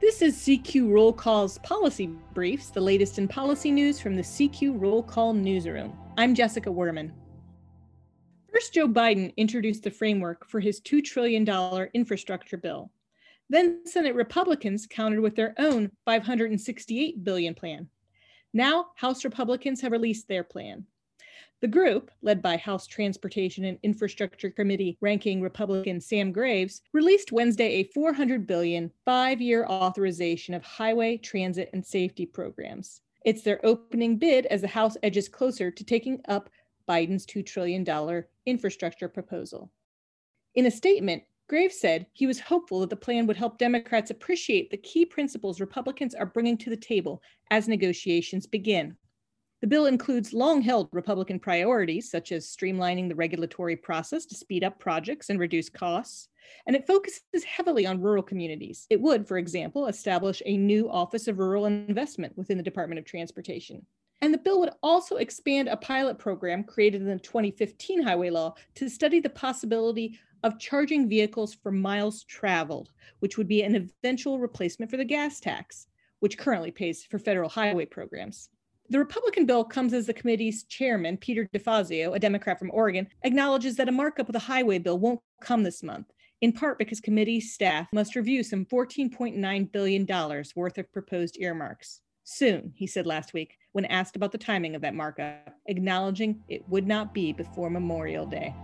This is CQ Roll Call's Policy Briefs, the latest in policy news from the CQ Roll Call newsroom. I'm Jessica Wehrman. First, Joe Biden introduced the framework for his $2 trillion infrastructure bill. Then Senate Republicans countered with their own 568 billion plan. Now, House Republicans have released their plan. The group, led by House Transportation and Infrastructure Committee ranking Republican Sam Graves, released Wednesday a 400 billion five-year authorization of highway, transit, and safety programs. It's their opening bid as the House edges closer to taking up Biden's $2 trillion infrastructure proposal. In a statement, Graves said he was hopeful that the plan would help Democrats appreciate the key principles Republicans are bringing to the table as negotiations begin. The bill includes long held Republican priorities, such as streamlining the regulatory process to speed up projects and reduce costs, and it focuses heavily on rural communities. It would, for example, establish a new Office of Rural Investment within the Department of Transportation. And the bill would also expand a pilot program created in the 2015 highway law to study the possibility of charging vehicles for miles traveled, which would be an eventual replacement for the gas tax, which currently pays for federal highway programs. The Republican bill comes as the committee's chairman, Peter DeFazio, a Democrat from Oregon, acknowledges that a markup of the highway bill won't come this month, in part because committee staff must review some $14.9 billion worth of proposed earmarks. Soon, he said last week, when asked about the timing of that markup, acknowledging it would not be before Memorial Day.